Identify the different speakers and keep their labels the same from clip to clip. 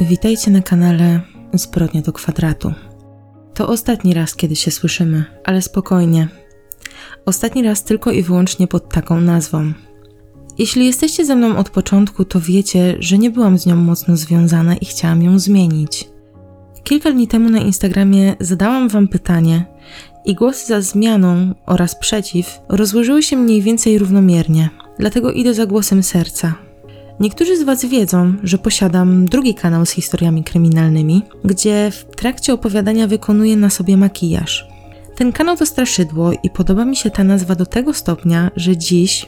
Speaker 1: Witajcie na kanale Zbrodnia do kwadratu. To ostatni raz, kiedy się słyszymy, ale spokojnie. Ostatni raz tylko i wyłącznie pod taką nazwą. Jeśli jesteście ze mną od początku, to wiecie, że nie byłam z nią mocno związana i chciałam ją zmienić. Kilka dni temu na Instagramie zadałam Wam pytanie i głosy za zmianą oraz przeciw rozłożyły się mniej więcej równomiernie, dlatego idę za głosem serca. Niektórzy z Was wiedzą, że posiadam drugi kanał z historiami kryminalnymi, gdzie w trakcie opowiadania wykonuję na sobie makijaż. Ten kanał to straszydło i podoba mi się ta nazwa do tego stopnia, że dziś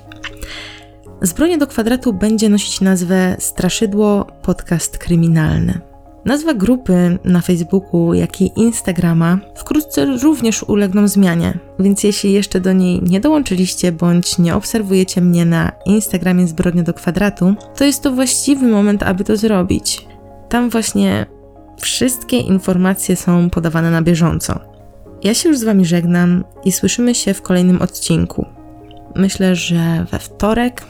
Speaker 1: Zbroja do kwadratu będzie nosić nazwę Straszydło Podcast Kryminalny. Nazwa grupy na Facebooku, jak i Instagrama wkrótce również ulegną zmianie, więc jeśli jeszcze do niej nie dołączyliście bądź nie obserwujecie mnie na Instagramie Zbrodnia do Kwadratu, to jest to właściwy moment, aby to zrobić. Tam właśnie wszystkie informacje są podawane na bieżąco. Ja się już z Wami żegnam i słyszymy się w kolejnym odcinku. Myślę, że we wtorek.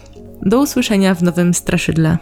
Speaker 1: Do usłyszenia w nowym straszydle.